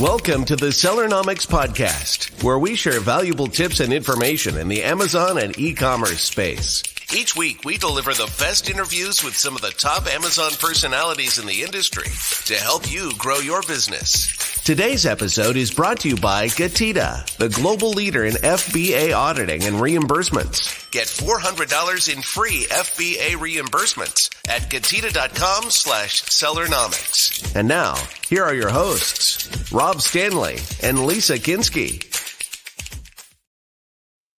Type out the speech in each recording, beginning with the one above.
Welcome to the Sellernomics Podcast, where we share valuable tips and information in the Amazon and e-commerce space. Each week, we deliver the best interviews with some of the top Amazon personalities in the industry to help you grow your business. Today's episode is brought to you by Getida, the global leader in FBA auditing and reimbursements. Get $400 in free FBA reimbursements at Getida.com slash Sellernomics. And now, here are your hosts, Rob Stanley and Lisa Kinski.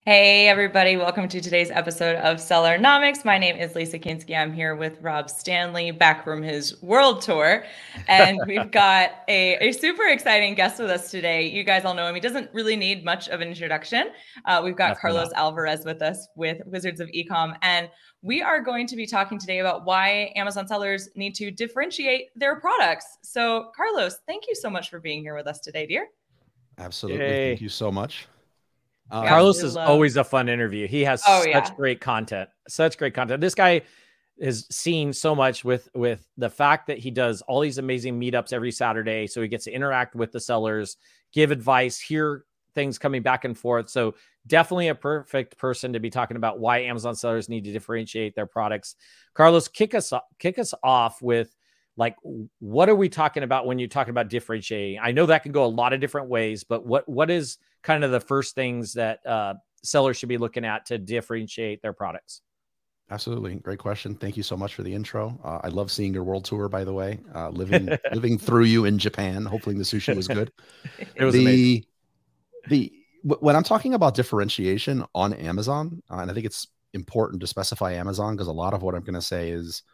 Hey, everybody. Welcome to today's episode of Sellernomics. My name is Lisa Kinski. I'm here with Rob Stanley back from his world tour. And we've got a, a super exciting guest with us today. You guys all know him. He doesn't really need much of an introduction. Uh, we've got Carlos Alvarez with us with Wizards of Ecom. And we are going to be talking today about why Amazon sellers need to differentiate their products. So, Carlos, thank you so much for being here with us today, dear. Absolutely. Hey. Thank you so much. Uh, Carlos is love. always a fun interview. He has oh, such yeah. great content. Such great content. This guy is seen so much with with the fact that he does all these amazing meetups every Saturday, so he gets to interact with the sellers, give advice, hear things coming back and forth. So definitely a perfect person to be talking about why Amazon sellers need to differentiate their products. Carlos, kick us kick us off with like what are we talking about when you're talking about differentiating? I know that can go a lot of different ways, but what what is kind of the first things that uh, sellers should be looking at to differentiate their products? Absolutely, great question. Thank you so much for the intro. Uh, I love seeing your world tour. By the way, uh, living living through you in Japan. Hopefully, the sushi was good. it was the amazing. the when I'm talking about differentiation on Amazon, uh, and I think it's important to specify Amazon because a lot of what I'm going to say is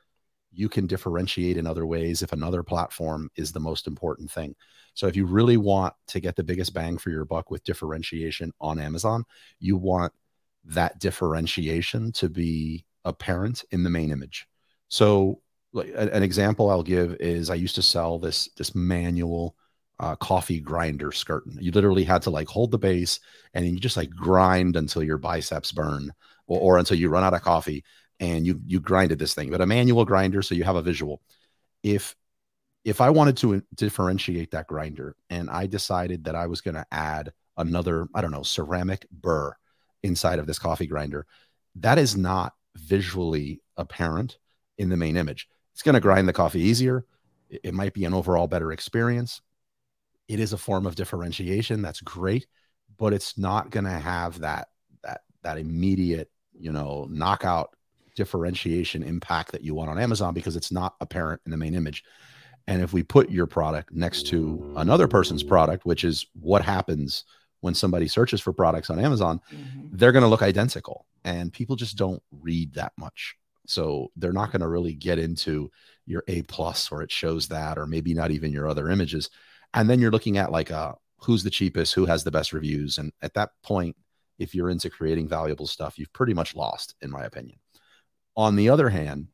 you can differentiate in other ways if another platform is the most important thing. So if you really want to get the biggest bang for your buck with differentiation on Amazon, you want that differentiation to be apparent in the main image. So like an example I'll give is I used to sell this this manual uh, coffee grinder skirting. You literally had to like hold the base and then you just like grind until your biceps burn or, or until you run out of coffee and you you grinded this thing, but a manual grinder, so you have a visual. If if I wanted to differentiate that grinder and I decided that I was going to add another, I don't know, ceramic burr inside of this coffee grinder, that is not visually apparent in the main image. It's going to grind the coffee easier. It might be an overall better experience. It is a form of differentiation. That's great, but it's not going to have that that that immediate, you know, knockout differentiation impact that you want on Amazon because it's not apparent in the main image. And if we put your product next to another person's product, which is what happens when somebody searches for products on Amazon, mm-hmm. they're going to look identical. And people just don't read that much. So they're not going to really get into your A plus or it shows that, or maybe not even your other images. And then you're looking at like a who's the cheapest, who has the best reviews. And at that point, if you're into creating valuable stuff, you've pretty much lost, in my opinion. On the other hand,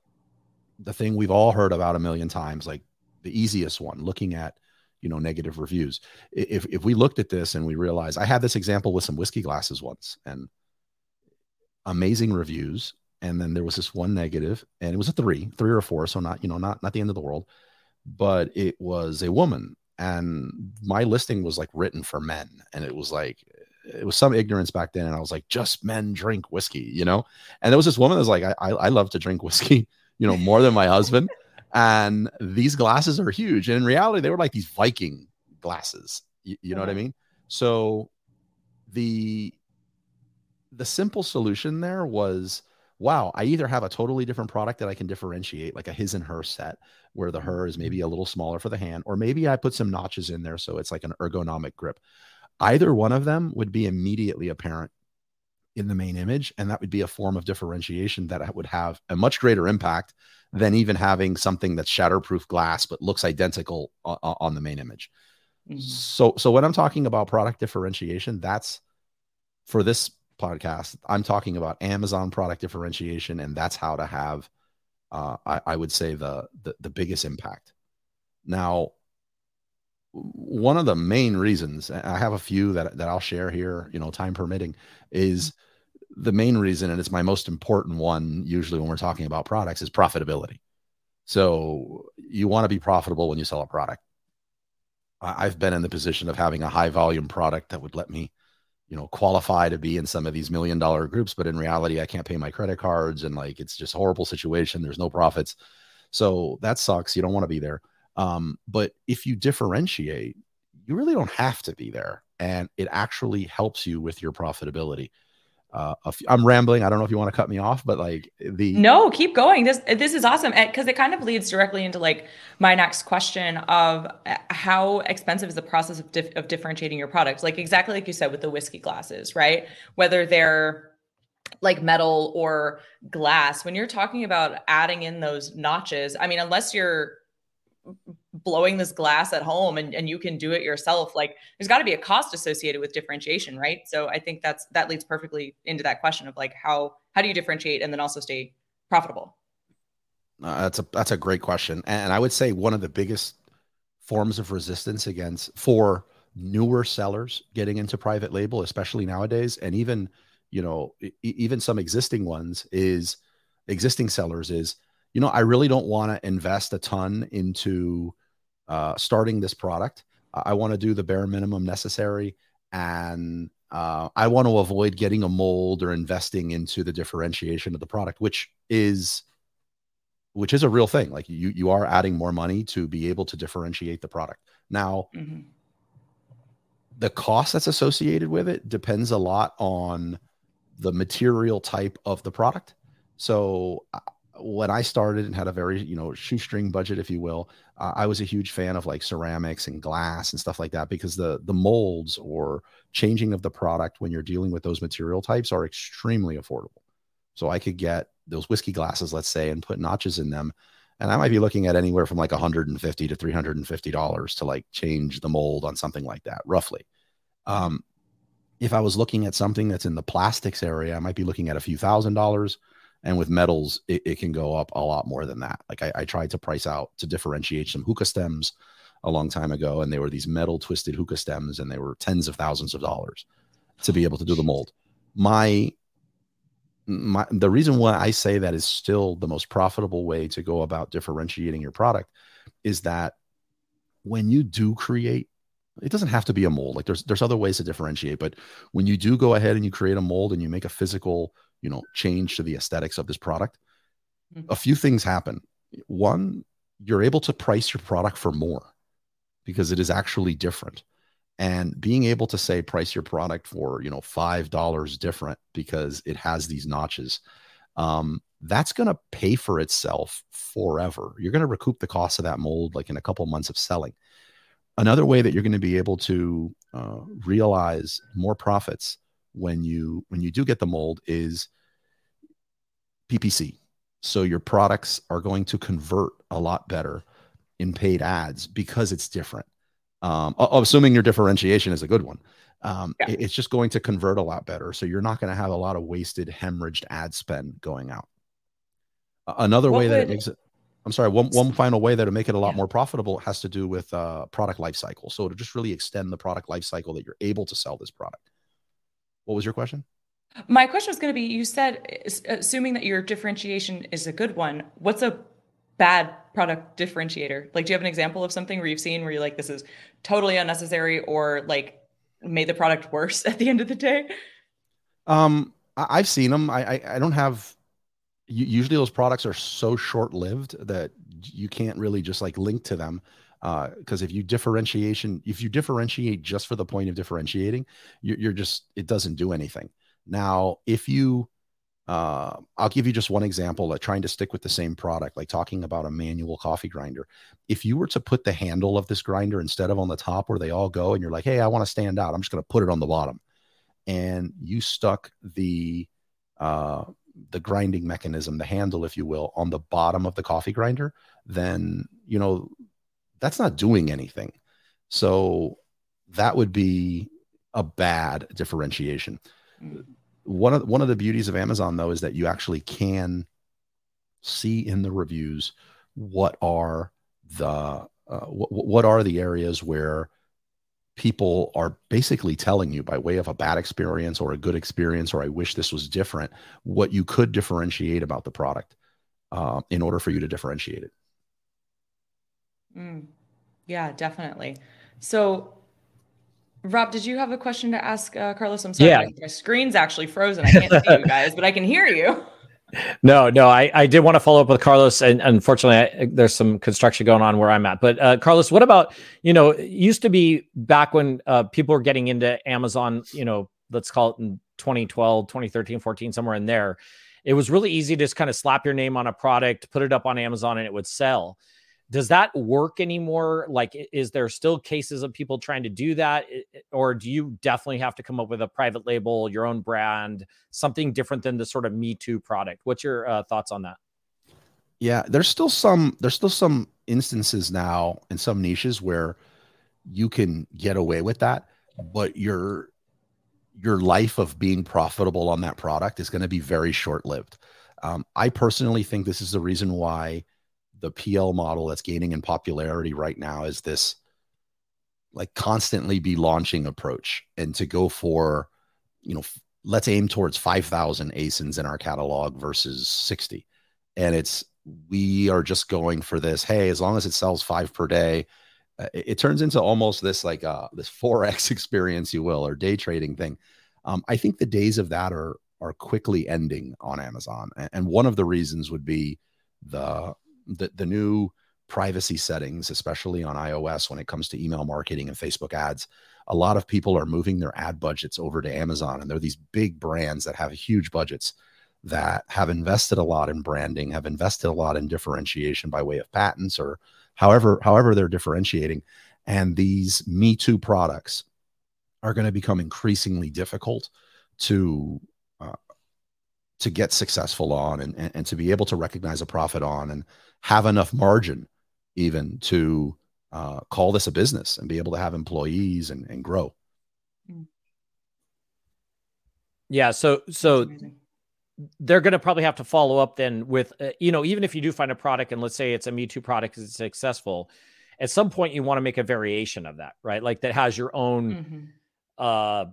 the thing we've all heard about a million times, like the easiest one, looking at you know negative reviews. If if we looked at this and we realized, I had this example with some whiskey glasses once, and amazing reviews, and then there was this one negative, and it was a three, three or four, so not you know not not the end of the world, but it was a woman, and my listing was like written for men, and it was like it was some ignorance back then. And I was like, just men drink whiskey, you know? And there was this woman that was like, I, I, I love to drink whiskey, you know, more than my husband. And these glasses are huge. And in reality, they were like these Viking glasses. You, you know what I uh-huh. mean? So the the simple solution there was wow, I either have a totally different product that I can differentiate, like a his and her set, where the her is maybe mm-hmm. a little smaller for the hand, or maybe I put some notches in there so it's like an ergonomic grip. Either one of them would be immediately apparent in the main image, and that would be a form of differentiation that would have a much greater impact than even having something that's shatterproof glass but looks identical on, on the main image. Mm-hmm. So, so when I'm talking about product differentiation, that's for this podcast. I'm talking about Amazon product differentiation, and that's how to have, uh, I, I would say, the, the the biggest impact. Now, one of the main reasons I have a few that, that I'll share here, you know, time permitting is mm-hmm. the main reason, and it's my most important one, usually when we're talking about products is profitability. So you want to be profitable when you sell a product. I've been in the position of having a high volume product that would let me, you know, qualify to be in some of these million dollar groups, but in reality, I can't pay my credit cards and like it's just horrible situation. There's no profits. So that sucks. You don't want to be there. Um, but if you differentiate, you really don't have to be there. And it actually helps you with your profitability uh, I'm rambling. I don't know if you want to cut me off, but like the no, keep going. This this is awesome because it kind of leads directly into like my next question of uh, how expensive is the process of dif- of differentiating your products? Like exactly like you said with the whiskey glasses, right? Whether they're like metal or glass, when you're talking about adding in those notches, I mean, unless you're blowing this glass at home and, and you can do it yourself like there's got to be a cost associated with differentiation right? So i think that's that leads perfectly into that question of like how how do you differentiate and then also stay profitable? Uh, that's a that's a great question. And i would say one of the biggest forms of resistance against for newer sellers getting into private label especially nowadays and even you know even some existing ones is existing sellers is you know, I really don't want to invest a ton into uh, starting this product. I want to do the bare minimum necessary, and uh, I want to avoid getting a mold or investing into the differentiation of the product, which is which is a real thing. Like you you are adding more money to be able to differentiate the product. Now, mm-hmm. the cost that's associated with it depends a lot on the material type of the product. So when I started and had a very, you know, shoestring budget, if you will, uh, I was a huge fan of like ceramics and glass and stuff like that because the the molds or changing of the product when you're dealing with those material types are extremely affordable. So I could get those whiskey glasses, let's say, and put notches in them, and I might be looking at anywhere from like 150 to 350 dollars to like change the mold on something like that, roughly. Um, if I was looking at something that's in the plastics area, I might be looking at a few thousand dollars and with metals, it, it can go up a lot more than that. Like I, I tried to price out to differentiate some hookah stems a long time ago, and they were these metal twisted hookah stems, and they were tens of thousands of dollars to be able to do the mold. My my the reason why I say that is still the most profitable way to go about differentiating your product is that when you do create it doesn't have to be a mold like there's there's other ways to differentiate but when you do go ahead and you create a mold and you make a physical you know change to the aesthetics of this product mm-hmm. a few things happen. One you're able to price your product for more because it is actually different. And being able to say price your product for you know five dollars different because it has these notches um, that's going to pay for itself forever. You're going to recoup the cost of that mold like in a couple months of selling. Another way that you're going to be able to uh, realize more profits when you when you do get the mold is PPC. So your products are going to convert a lot better in paid ads because it's different. Um, assuming your differentiation is a good one, um, yeah. it's just going to convert a lot better. So you're not going to have a lot of wasted, hemorrhaged ad spend going out. Another what way that it makes it, I'm sorry, one, one final way that to make it a lot yeah. more profitable has to do with uh, product life cycle. So to just really extend the product life cycle that you're able to sell this product. What was your question? My question was going to be you said, assuming that your differentiation is a good one, what's a bad product differentiator? Like, do you have an example of something where you've seen where you're like, this is totally unnecessary or like made the product worse at the end of the day? Um, I've seen them. I, I, I don't have, usually those products are so short lived that you can't really just like link to them because uh, if you differentiation if you differentiate just for the point of differentiating you're, you're just it doesn't do anything. Now if you uh, I'll give you just one example of trying to stick with the same product, like talking about a manual coffee grinder. If you were to put the handle of this grinder instead of on the top where they all go, and you're like, hey, I want to stand out, I'm just going to put it on the bottom, and you stuck the uh, the grinding mechanism, the handle, if you will, on the bottom of the coffee grinder, then you know that's not doing anything. So that would be a bad differentiation. Mm. One of one of the beauties of Amazon though is that you actually can see in the reviews what are the uh, what, what are the areas where people are basically telling you by way of a bad experience or a good experience or I wish this was different what you could differentiate about the product uh, in order for you to differentiate it. Mm. Yeah, definitely. So, Rob, did you have a question to ask uh, Carlos? I'm sorry, yeah. my, screen's actually frozen. I can't see you guys, but I can hear you. No, no, I, I did want to follow up with Carlos, and unfortunately, I, there's some construction going on where I'm at. But uh, Carlos, what about you know? It used to be back when uh, people were getting into Amazon, you know, let's call it in 2012, 2013, 14, somewhere in there. It was really easy to just kind of slap your name on a product, put it up on Amazon, and it would sell does that work anymore? Like is there still cases of people trying to do that? Or do you definitely have to come up with a private label your own brand something different than the sort of me too product? What's your uh, thoughts on that? Yeah there's still some there's still some instances now in some niches where you can get away with that but your your life of being profitable on that product is going to be very short lived um, i personally think this is the reason why the PL model that's gaining in popularity right now is this like constantly be launching approach and to go for, you know, let's aim towards 5,000 ASINs in our catalog versus 60. And it's, we are just going for this. Hey, as long as it sells five per day, uh, it, it, turns into almost this like uh, this forex experience, you will, or day trading thing. Um, I think the days of that are, are quickly ending on Amazon. And one of the reasons would be the the, the new privacy settings, especially on iOS when it comes to email marketing and Facebook ads. A lot of people are moving their ad budgets over to Amazon, and they're these big brands that have huge budgets that have invested a lot in branding, have invested a lot in differentiation by way of patents or however however they're differentiating. And these Me Too products are going to become increasingly difficult to uh, to get successful on and, and, and to be able to recognize a profit on and have enough margin even to uh, call this a business and be able to have employees and, and grow. Hmm. Yeah. So, so they're going to probably have to follow up then with, uh, you know, even if you do find a product and let's say it's a Me Too product, it's successful, at some point you want to make a variation of that, right? Like that has your own, mm-hmm. uh,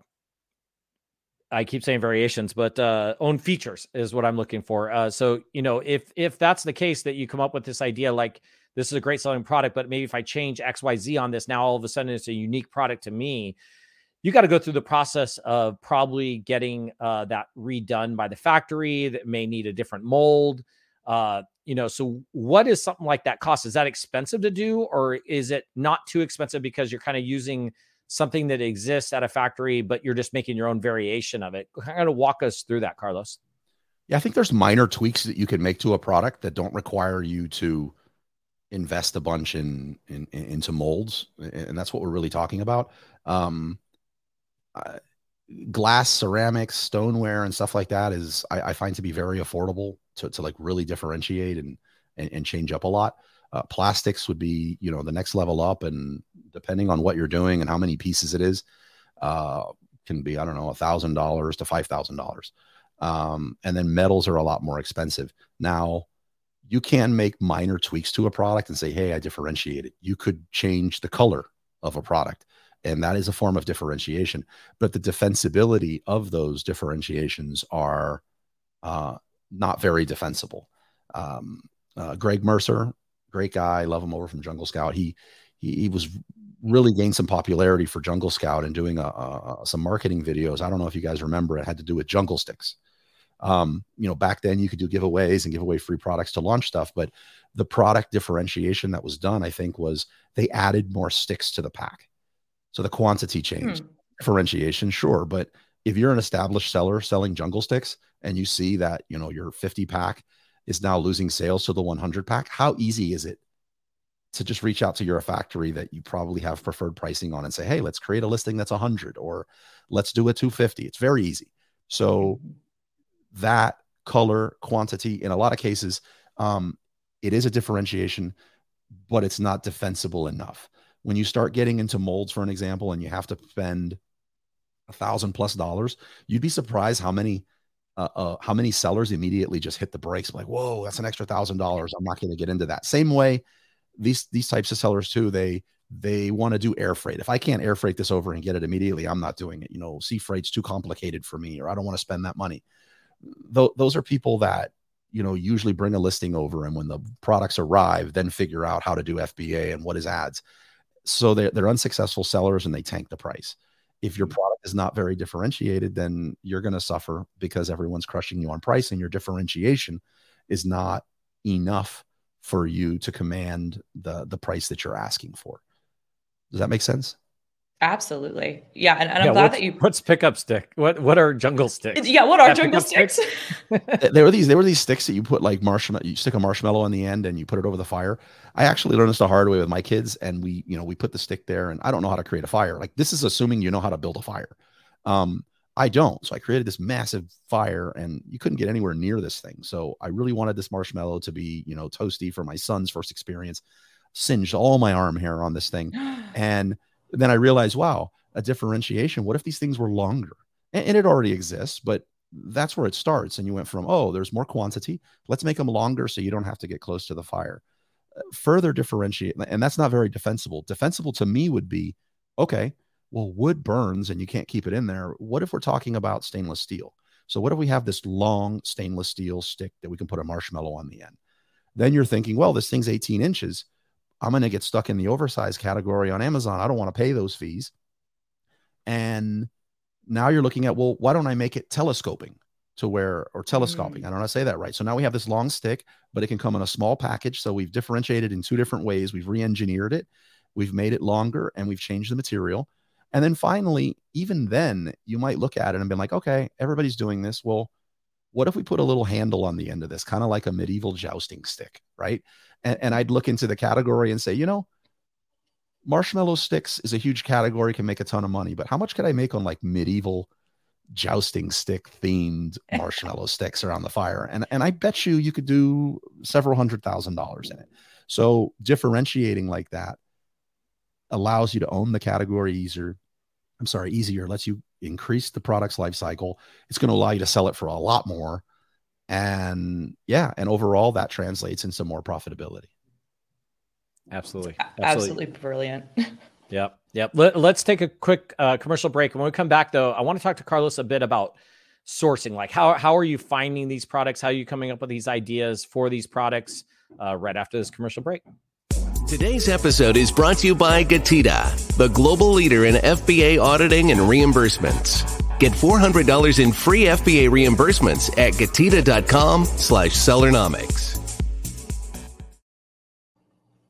I keep saying variations, but uh, own features is what I'm looking for. Uh, so you know, if if that's the case, that you come up with this idea like this is a great selling product, but maybe if I change X Y Z on this, now all of a sudden it's a unique product to me. You got to go through the process of probably getting uh, that redone by the factory. That may need a different mold. Uh, you know, so what is something like that cost? Is that expensive to do, or is it not too expensive because you're kind of using something that exists at a factory, but you're just making your own variation of it. Kind of walk us through that, Carlos. Yeah, I think there's minor tweaks that you can make to a product that don't require you to invest a bunch in, in, in into molds, and that's what we're really talking about. Um, uh, glass, ceramics, stoneware, and stuff like that is I, I, find to be very affordable to to like really differentiate and and, and change up a lot. Uh, plastics would be you know the next level up, and depending on what you're doing and how many pieces it is, uh, can be, I don't know, a thousand dollars to five thousand dollars. Um, and then metals are a lot more expensive. Now, you can make minor tweaks to a product and say, hey, I differentiate it. You could change the color of a product. And that is a form of differentiation. But the defensibility of those differentiations are uh, not very defensible. Um, uh, Greg Mercer, great guy, love him over from Jungle Scout. He he, he was really gained some popularity for Jungle Scout and doing a, a, some marketing videos. I don't know if you guys remember, it had to do with Jungle Stix. Um, you know, back then you could do giveaways and give away free products to launch stuff, but the product differentiation that was done, I think, was they added more sticks to the pack. So the quantity changed. Hmm. Differentiation, sure, but if you're an established seller selling Jungle Stix and you see that you know your 50 pack is now losing sales to the 100 pack, how easy is it to just reach out to your factory that you probably have preferred pricing on and say, hey, let's create a listing that's 100 or let's do a 250. It's very easy. So mm-hmm. that color quantity in a lot of cases, um, it is a differentiation, but it's not defensible enough. When you start getting into molds, for an example, and you have to spend a thousand plus dollars, you'd be surprised how many uh, uh, how many sellers immediately just hit the brakes like whoa that's an extra thousand dollars i'm not going to get into that same way these these types of sellers too they they want to do air freight if i can't air freight this over and get it immediately i'm not doing it you know sea freight's too complicated for me or i don't want to spend that money Th- those are people that you know usually bring a listing over and when the products arrive then figure out how to do fba and what is ads so they're, they're unsuccessful sellers and they tank the price. If your mm. product is not very differentiated, then you're going to suffer because everyone's crushing you on price and your differentiation is not enough for you to command the the price that you're asking for. Does that make sense? Absolutely. Yeah. And, and I'm glad that you what's pickup stick? What what are Jungle Stix? Yeah, what are Jungle Stix? sticks? there were these there were these sticks that you put like marshmallow you stick a marshmallow on the end and you put it over the fire. I actually learned this the hard way with my kids and we, you know, we put the stick there and I don't know how to create a fire. Like this is assuming you know how to build a fire. Um, I don't. So I created this massive fire and you couldn't get anywhere near this thing. So I really wanted this marshmallow to be, you know, toasty for my son's first experience. Singed all my arm hair on this thing. And then I realized, wow, a differentiation. What if these things were longer? And, and, it already exists, but that's where it starts. And you went from, oh, there's more quantity. Let's make them longer so you don't have to get close to the fire. Uh, further differentiate, and that's not very defensible. Defensible to me would be, okay, well, wood burns and you can't keep it in there. What if we're talking about stainless steel? So what if we have this long stainless steel stick that we can put a marshmallow on the end? Then you're thinking, well, this thing's 18 inches. I'm going to get stuck in the oversized category on Amazon. I don't want to pay those fees. And now you're looking at, well, why don't I make it telescoping to where, or telescoping? Mm. I don't know how to say that right. So now we have this long stick, but it can come in a small package. So we've differentiated in two different ways. We've re engineered it, we've made it longer, and we've changed the material. And then finally, even then, you might look at it and be like, okay, everybody's doing this. Well, what if we put a little handle on the end of this, kind of like a medieval jousting stick, right? And, and I'd look into the category and say, you know, marshmallow sticks is a huge category, can make a ton of money, but how much could I make on like medieval jousting stick themed marshmallow sticks around the fire? And and I bet you you could do several hundred thousand dollars in it. So differentiating like that allows you to own the category easier. I'm sorry, easier, lets you increase the product's life cycle. It's going to allow you to sell it for a lot more. And yeah, and overall that translates into more profitability. Absolutely. Absolutely, Absolutely brilliant. Yep. Yep. Let, us take a quick uh, commercial break. And when we come back, though, I want to talk to Carlos a bit about sourcing. Like, how, how are you finding these products? How are you coming up with these ideas for these products uh, right after this commercial break? Today's episode is brought to you by Getida, the global leader in FBA auditing and reimbursements. Get $400 in free FBA reimbursements at getida.com slash sellernomics.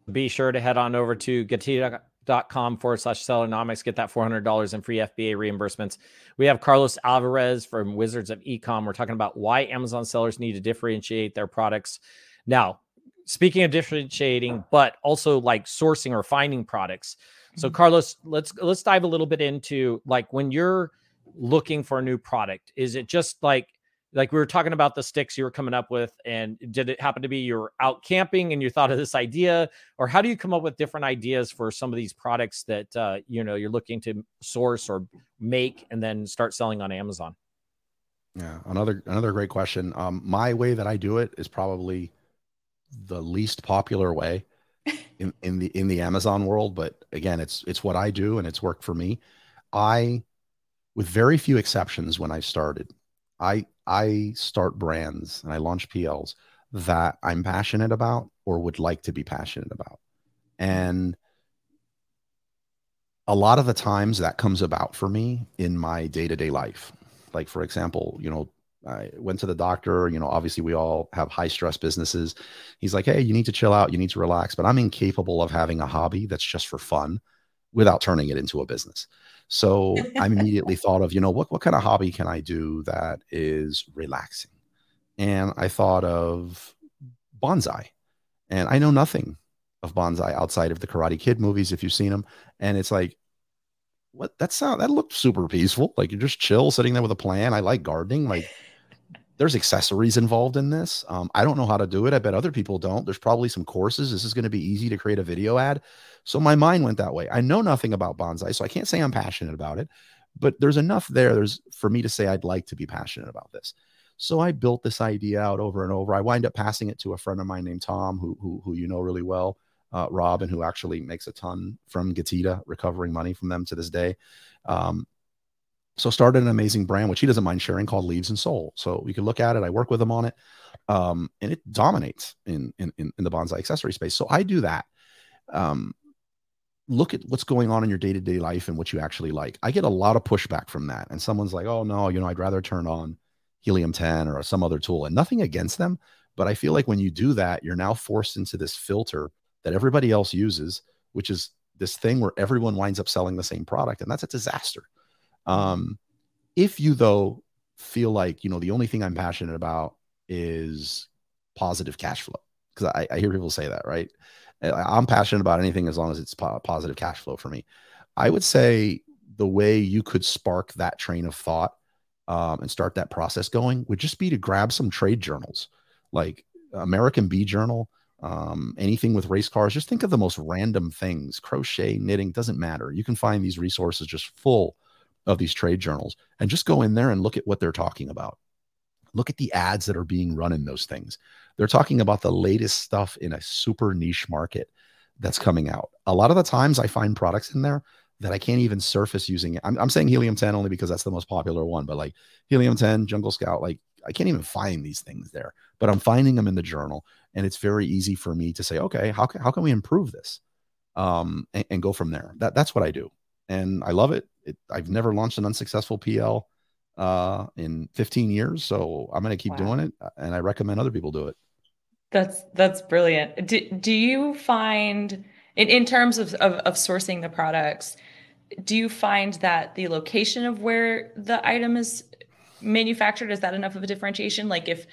Be sure to head on over to getida.com forward slash sellernomics. Get that $400 in free FBA reimbursements. We have Carlos Alvarez from Wizards of Ecom. We're talking about why Amazon sellers need to differentiate their products. Now, speaking of differentiating, but also like sourcing or finding products. So mm-hmm. Carlos, let's let's dive a little bit into like when you're looking for a new product, is it just like like we were talking about the sticks you were coming up with and did it happen to be you're out camping and you thought of this idea or how do you come up with different ideas for some of these products that uh, you know you're looking to source or make and then start selling on amazon yeah another another great question um, my way that i do it is probably the least popular way in, in the in the Amazon world, but again, it's it's what I do and it's worked for me. I with very few exceptions when I started, I I start brands and I launch PLs that I'm passionate about or would like to be passionate about. And a lot of the times that comes about for me in my day-to-day life. Like for example, you know, I went to the doctor. You know, obviously we all have high stress businesses. He's like, hey, you need to chill out. You need to relax. But I'm incapable of having a hobby that's just for fun without turning it into a business. So I immediately thought of, you know, what, what kind of hobby can I do that is relaxing? And I thought of bonsai. And I know nothing of bonsai outside of the Karate Kid movies, if you've seen them. And it's like, what that sound that looked super peaceful. Like you're just chill sitting there with a plan. I like gardening. Like there's accessories involved in this. Um, I don't know how to do it. I bet other people don't. There's probably some courses. This is going to be easy to create a video ad. So my mind went that way. I know nothing about bonsai, so I can't say I'm passionate about it, but there's enough there. There's for me to say I'd like to be passionate about this. So I built this idea out over and over. I wind up passing it to a friend of mine named Tom, who who, who you know really well, uh, Rob, and who actually makes a ton from Getida, recovering money from them to this day. Um, so started an amazing brand, which he doesn't mind sharing, called Leaves and Soul. So you can look at it. I work with him on it, um, and it dominates in, in in the bonsai accessory space. So I do that. Um, look at what's going on in your day-to-day life and what you actually like. I get a lot of pushback from that. And someone's like, "Oh no, you know, I'd rather turn on Helium 10 or some other tool." And nothing against them, but I feel like when you do that, you're now forced into this filter that everybody else uses, which is this thing where everyone winds up selling the same product, and that's a disaster. Um, if you though feel like you know the only thing I'm passionate about is positive cash flow, because I, I hear people say that, right? I'm passionate about anything as long as it's po- positive cash flow for me. I would say the way you could spark that train of thought um, and start that process going would just be to grab some trade journals like American Bee Journal, um, anything with race cars. Just think of the most random things crochet, knitting, doesn't matter. You can find these resources just full of these trade journals and just go in there and look at what they're talking about. Look at the ads that are being run in those things. They're talking about the latest stuff in a super niche market that's coming out. A lot of the times I find products in there that I can't even surface using. I'm, I'm saying helium 10 only because that's the most popular one, but like helium 10, jungle scout, like I can't even find these things there, but I'm finding them in the journal. And it's very easy for me to say, okay, how can, how can we improve this? Um, and, and go from there. That that's what I do. And I love it. It I've never launched an unsuccessful PL uh, in 15 years. So I'm going to keep wow. doing it. And I recommend other people do it. That's, that's brilliant. Do, do you find in, in terms of, of, of sourcing the products, do you find that the location of where the item is manufactured is that enough of a differentiation like if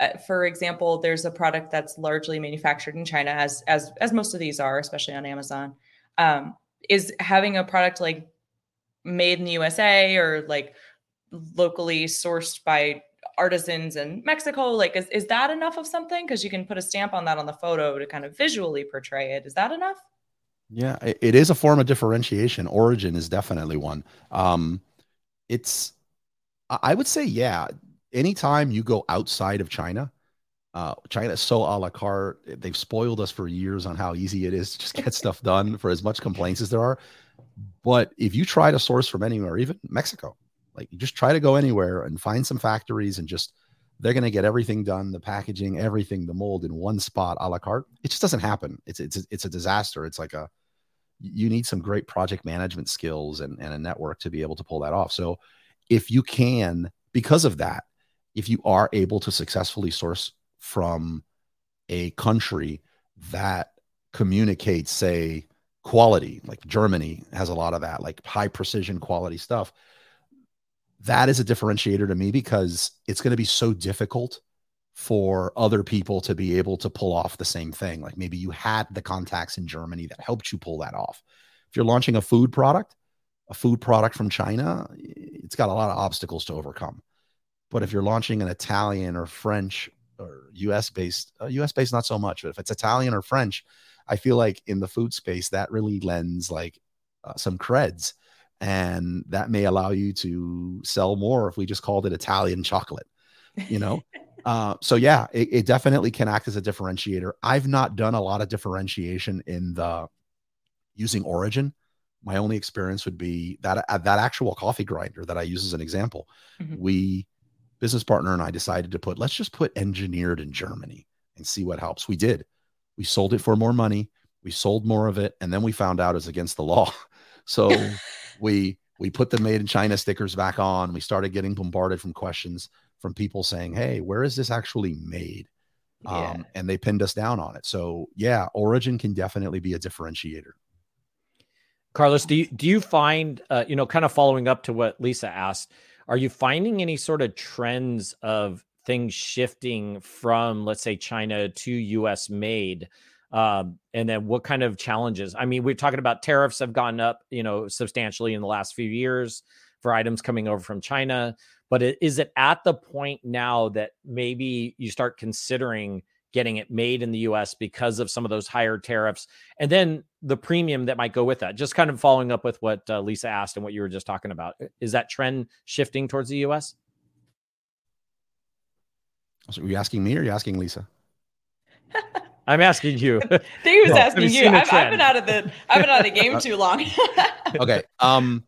uh, for example there's a product that's largely manufactured in china as as as most of these are especially on amazon um, is having a product like made in the usa or like locally sourced by artisans in mexico like is, is that enough of something because you can put a stamp on that on the photo to kind of visually portray it is that enough yeah it is a form of differentiation origin is definitely one um it's I would say, yeah. Anytime you go outside of China, uh, China is so a la carte. They've spoiled us for years on how easy it is to just get stuff done for as much complaints as there are. But if you try to source from anywhere, even Mexico, like you just try to go anywhere and find some factories and just they're going to get everything done, the packaging, everything, the mold in one spot a la carte. It just doesn't happen. It's it's it's a disaster. It's like a you need some great project management skills and, and a network to be able to pull that off. So if you can, because of that, if you are able to successfully source from a country that communicates, say, quality, like Germany has a lot of that, like high precision quality stuff. That is a differentiator to me because it's going to be so difficult for other people to be able to pull off the same thing. Like maybe you had the contacts in Germany that helped you pull that off. If you're launching a food product, a food product from China, it's got a lot of obstacles to overcome. But if you're launching an Italian or French or US based, uh, US based, not so much, but if it's Italian or French, I feel like in the food space, that really lends like uh, some creds. And that may allow you to sell more if we just called it Italian chocolate, you know? uh, so, yeah, it, it definitely can act as a differentiator. I've not done a lot of differentiation in the using origin my only experience would be that uh, that actual coffee grinder that I use as an example. Mm-hmm. We business partner and I decided to put let's just put engineered in Germany and see what helps. We did. We sold it for more money. We sold more of it, and then we found out it's against the law. So we we put the made in China stickers back on. We started getting bombarded from questions from people saying, "Hey, where is this actually made?" Yeah. Um, and they pinned us down on it. So yeah, origin can definitely be a differentiator. Carlos, do you do you find uh, you know kind of following up to what Lisa asked, are you finding any sort of trends of things shifting from let's say China to US made? Um, and then what kind of challenges? I mean, we're talking about tariffs have gone up, you know, substantially in the last few years for items coming over from China. But is it at the point now that maybe you start considering getting it made in the US because of some of those higher tariffs and then the premium that might go with that. Just kind of following up with what uh, Lisa asked and what you were just talking about. Is that trend shifting towards the US? So are you asking me or are you asking Lisa? I'm asking you. I think he was asking you. I've, I've, been out of the I've been out of the game too long. okay. Um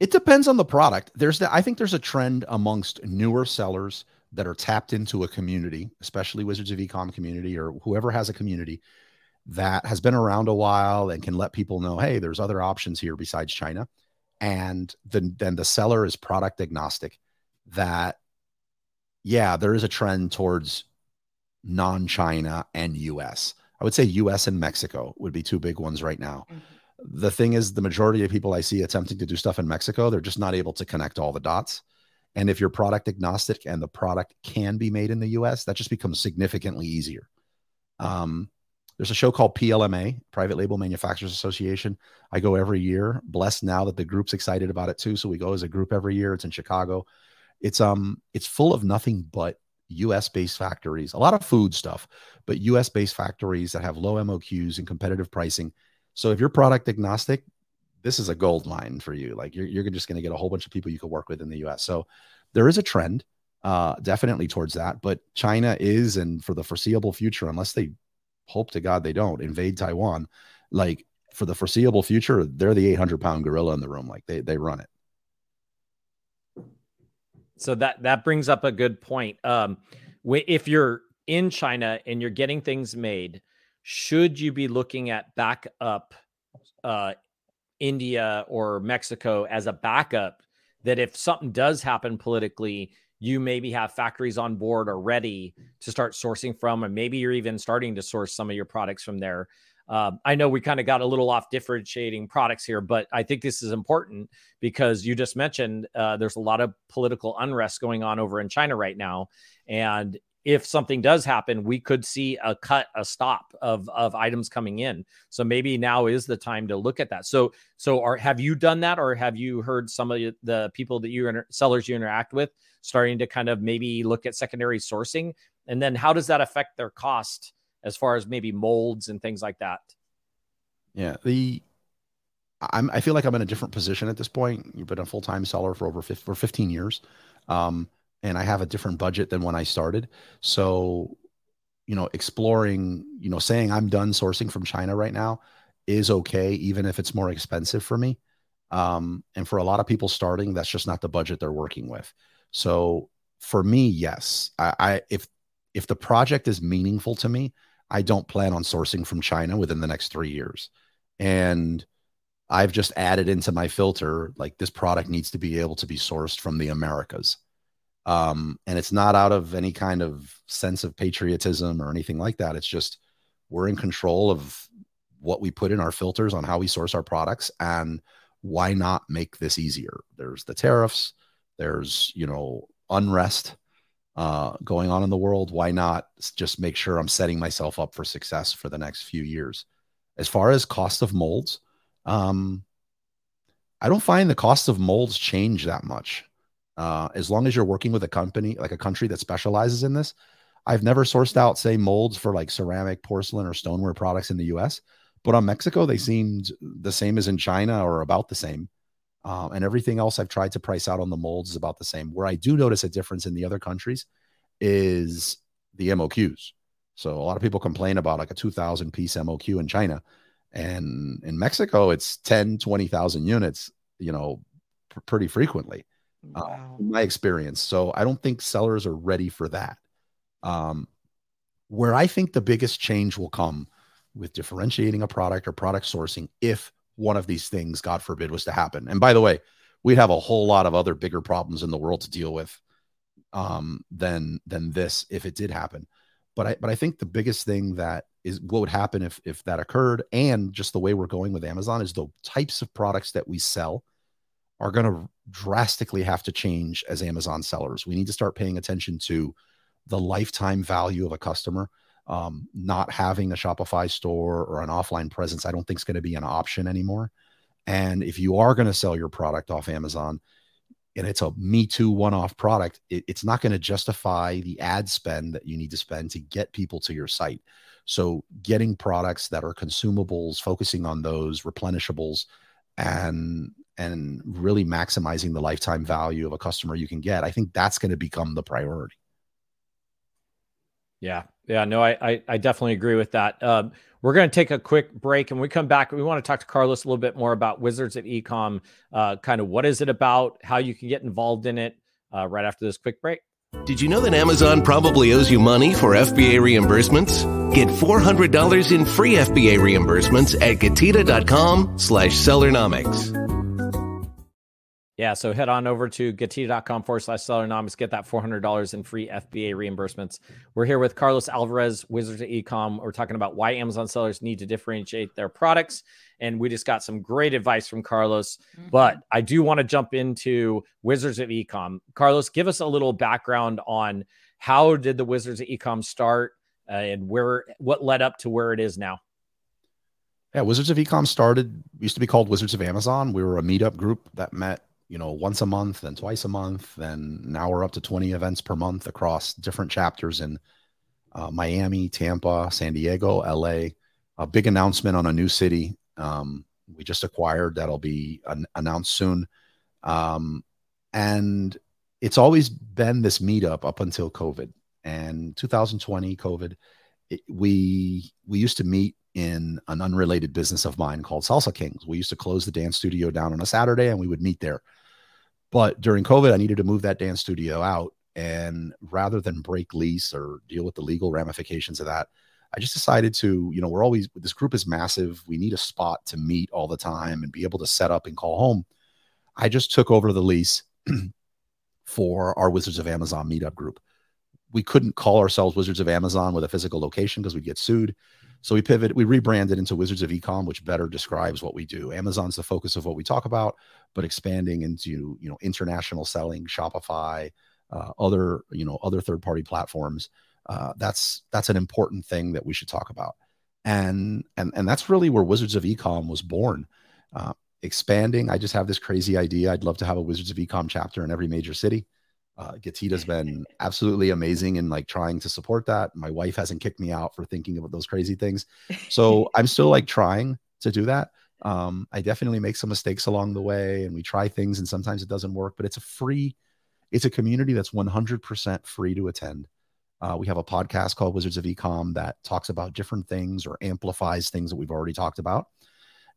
it depends on the product. There's the I think there's a trend amongst newer sellers that are tapped into a community, especially Wizards of Ecom community or whoever has a community, that has been around a while and can let people know, hey, there's other options here besides China. And then, then the seller is product agnostic. That, yeah, there is a trend towards non China and US. I would say US and Mexico would be two big ones right now. Mm-hmm. The thing is, the majority of people I see attempting to do stuff in Mexico, they're just not able to connect all the dots. And if you're product agnostic and the product can be made in the US, that just becomes significantly easier. Um, there's a show called PLMA, Private Label Manufacturers Association. I go every year. Blessed now that the group's excited about it too. So we go as a group every year. It's in Chicago. It's um it's full of nothing but US based factories, a lot of food stuff, but US based factories that have low MOQs and competitive pricing. So if you're product agnostic, this is a gold mine for you. Like you're, you're just going to get a whole bunch of people you can work with in the US. So there is a trend uh, definitely towards that. But China is, and for the foreseeable future, unless they hope to God they don't invade Taiwan, like for the foreseeable future, they're the 800 pound gorilla in the room. Like they, they run it. So that that brings up a good point. Um, if you're in China and you're getting things made, should you be looking at backup uh, India or Mexico as a backup? That if something does happen politically, you maybe have factories on board or ready to start sourcing from, and maybe you're even starting to source some of your products from there. Um, I know we kind of got a little off differentiating products here, but I think this is important because you just mentioned uh, there's a lot of political unrest going on over in China right now. And if something does happen, we could see a cut, a stop of of items coming in. So maybe now is the time to look at that. So so are have you done that, or have you heard some of the people that you inter- sellers you interact with starting to kind of maybe look at secondary sourcing, and then how does that affect their cost? As far as maybe molds and things like that? Yeah, the I'm I feel like I'm in a different position at this point. You've been a full time seller for over for 15 years, um, and I have a different budget than when I started. So, you know, exploring, you know, saying I'm done sourcing from China right now is okay, even if it's more expensive for me. Um, and for a lot of people starting, that's just not the budget they're working with. So for me, yes, I, I if if the project is meaningful to me, I don't plan on sourcing from China within the next three years. And I've just added into my filter like this product needs to be able to be sourced from the Americas. Um, and it's not out of any kind of sense of patriotism or anything like that. It's just we're in control of what we put in our filters on how we source our products and why not make this easier there's the tariffs there's you know unrest uh, going on in the world, why not just make sure I'm setting myself up for success for the next few years? As far as cost of molds, um, I don't find the cost of molds change that much. Uh, as long as you're working with a company, like a country that specializes in this, I've never sourced out, say, molds for like ceramic, porcelain, or stoneware products in the US. But on Mexico, they seemed the same as in China or about the same. Uh, and everything else I've tried to price out on the molds is about the same. Where I do notice a difference in the other countries is the MOQs. So a lot of people complain about like a 2000 piece MOQ in China and in Mexico, it's 10, 20,000 units, you know, pr- pretty frequently uh, wow. uh, in my experience. So I don't think sellers are ready for that. Um, where I think the biggest change will come with differentiating a product or product sourcing if one of these things, God forbid, was to happen. And by the way, we'd have a whole lot of other bigger problems in the world to deal with um, than than this if it did happen. But I but I think the biggest thing that is what would happen if if that occurred, and just the way we're going with Amazon is the types of products that we sell are going to drastically have to change as Amazon sellers. We need to start paying attention to the lifetime value of a customer um, not having a Shopify store or an offline presence, I don't think is going to be an option anymore. And if you are going to sell your product off Amazon and it's a Me Too one off product, it, it's not going to justify the ad spend that you need to spend to get people to your site. So, getting products that are consumables, focusing on those replenishables, and and really maximizing the lifetime value of a customer you can get, I think that's going to become the priority. Yeah, yeah, no, I, I, I definitely agree with that. Um, we're going to take a quick break, and we come back. We want to talk to Carlos a little bit more about Wizards at Ecom. Uh, kind of what is it about? How you can get involved in it? Uh, right after this quick break. Did you know that Amazon probably owes you money for FBA reimbursements? Get $400 in free FBA reimbursements at getida.com slash sellernomics. Yeah, so head on over to getida.com forward slash sellernomics. Get that $400 in free FBA reimbursements. We're here with Carlos Alvarez, Wizards of Ecom. We're talking about why Amazon sellers need to differentiate their products. And we just got some great advice from Carlos. Mm-hmm. But I do want to jump into Wizards of Ecom. Carlos, give us a little background on how did the Wizards of Ecom start uh, and where what led up to where it is now. Yeah, Wizards of Ecom started used to be called Wizards of Amazon. We were a meetup group that met you know, once a month, then twice a month, then now we're up to 20 events per month across different chapters in uh, Miami, Tampa, San Diego, LA. A big announcement on a new city um, we just acquired that'll be an- announced soon. Um, and it's always been this meetup up until COVID and 2020 COVID. It, we we used to meet in an unrelated business of mine called Salsa Kings. We used to close the dance studio down on a Saturday and we would meet there. But during COVID, I needed to move that dance studio out. And rather than break lease or deal with the legal ramifications of that, I just decided to, you know, we're always, this group is massive. We need a spot to meet all the time and be able to set up and call home. I just took over the lease for our Wizards of Amazon meetup group. We couldn't call ourselves Wizards of Amazon with a physical location because we'd get sued. So we pivoted, we rebranded into Wizards of Ecom, which better describes what we do. Amazon's the focus of what we talk about, but expanding into you know international selling, Shopify, uh, other you know other third party platforms. Uh, that's that's an important thing that we should talk about, and and and that's really where Wizards of Ecom was born. Uh, expanding, I just have this crazy idea. I'd love to have a Wizards of Ecom chapter in every major city. Uh, Getida's been absolutely amazing in like trying to support that. My wife hasn't kicked me out for thinking about those crazy things. So I'm still like trying to do that. Um, I definitely make some mistakes along the way and we try things and sometimes it doesn't work, but it's a free, it's a community that's 100% free to attend. Uh, we have a podcast called Wizards of Ecom that talks about different things or amplifies things that we've already talked about.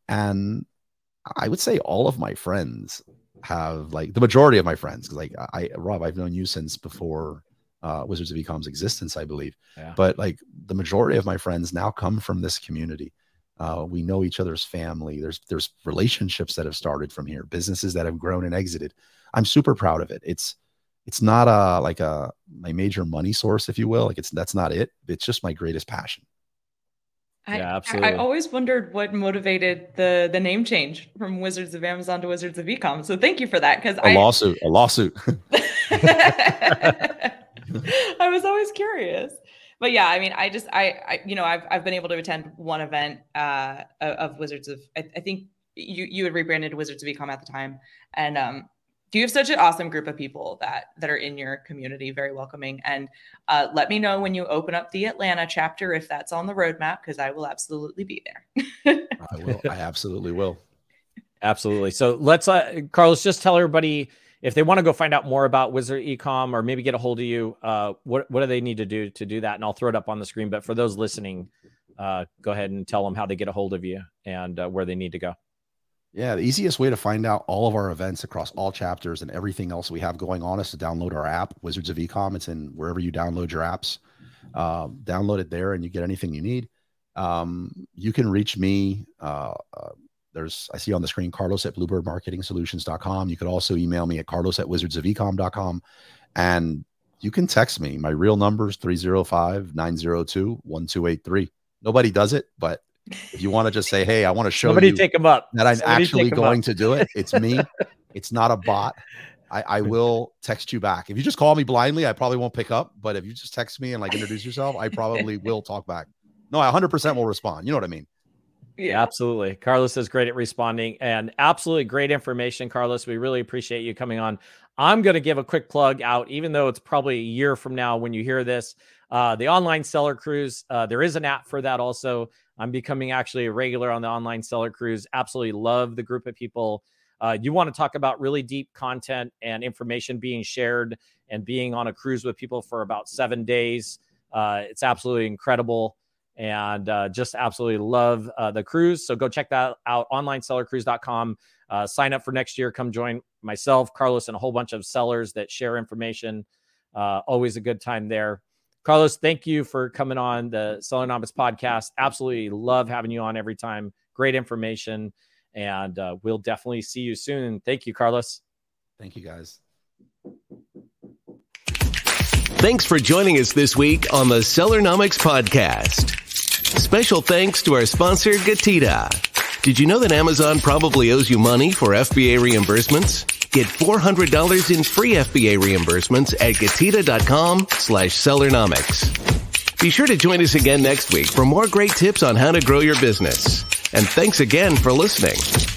And I would say all of my friends have like the majority of my friends because like I Rob, I've known you since before uh, Wizards of Ecom's existence, I believe. Yeah. But like the majority of my friends now come from this community. Uh, we know each other's family. There's there's relationships that have started from here, businesses that have grown and exited. I'm super proud of it. It's it's not a like a my major money source, if you will. Like it's that's not it. It's just my greatest passion. I, yeah, absolutely. I, I always wondered what motivated the the name change from Wizards of Amazon to Wizards of Ecom. So thank you for that because a I, lawsuit, a lawsuit. I was always curious, but yeah, I mean, I just I, I you know I've I've been able to attend one event uh, of Wizards of I, I think you you had rebranded Wizards of Ecom at the time, and um you have such an awesome group of people that that are in your community very welcoming. And uh, let me know when you open up the atlanta chapter if that's on the roadmap because i will absolutely be there. I will. I absolutely will. Absolutely. So let's uh, carlos just tell everybody if they want to go find out more about wizard ecom or maybe get a hold of you uh, what, what do they need to do to do that? And i'll throw it up on the screen. But for those listening uh, go ahead and tell them how they get a hold of you and uh, where they need to go yeah, the easiest way to find out all of our events across all chapters and everything else we have going on is to download our app, Wizards of Ecom. It's in wherever you download your apps. Uh, download it there, and you get anything you need. Um, you can reach me. Uh, uh, there's I see on the screen Carlos at bluebirdmarketingsolutions.com. You could also email me at carlos at Wizards of wizardsofecom.com. And you can text me. My real number is 305 902 1283. Nobody does it, but if you want to just say, "Hey, I want to show Somebody you take them up. that I'm Somebody actually going to do it," it's me. it's not a bot. I, I will text you back. If you just call me blindly, I probably won't pick up. But if you just text me and like introduce yourself, I probably will talk back. No, I 100% will respond. You know what I mean? Yeah, absolutely. Carlos is great at responding and absolutely great information, Carlos. We really appreciate you coming on. I'm going to give a quick plug out, even though it's probably a year from now when you hear this. Uh, the online seller cruise, uh, there is an app for that also. I'm becoming actually a regular on the online seller cruise. Absolutely love the group of people. Uh, you want to talk about really deep content and information being shared and being on a cruise with people for about seven days. Uh, it's absolutely incredible and uh, just absolutely love the cruise. So go check that out, onlinesellercruise.com. Sign up for next year. Come join myself, Carlos, and a whole bunch of sellers that share information always a good time there. Carlos, thank you for coming on the Sellernomics podcast. Absolutely love having you on every time. Great information. And uh, we'll definitely see you soon. Thank you, Carlos. Thank you, guys. Thanks for joining us this week on the Sellernomics podcast. Special thanks to our sponsor, Getida. Did you know that Amazon probably owes you money for FBA reimbursements? Get $400 in free FBA reimbursements at getida.com slash sellernomics. Be sure to join us again next week for more great tips on how to grow your business. And thanks again for listening.